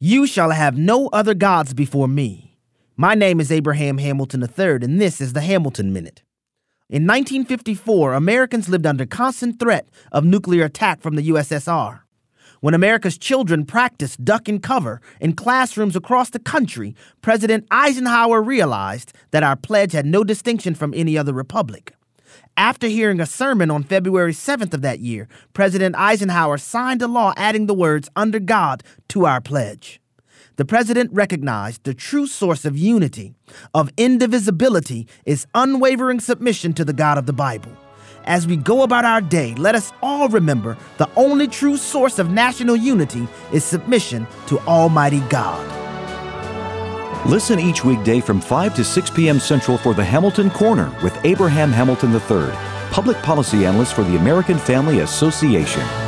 You shall have no other gods before me. My name is Abraham Hamilton III, and this is the Hamilton Minute. In 1954, Americans lived under constant threat of nuclear attack from the USSR. When America's children practiced duck and cover in classrooms across the country, President Eisenhower realized that our pledge had no distinction from any other republic. After hearing a sermon on February 7th of that year, President Eisenhower signed a law adding the words under God to our pledge. The president recognized the true source of unity, of indivisibility, is unwavering submission to the God of the Bible. As we go about our day, let us all remember the only true source of national unity is submission to Almighty God. Listen each weekday from 5 to 6 p.m. Central for the Hamilton Corner with Abraham Hamilton III, public policy analyst for the American Family Association.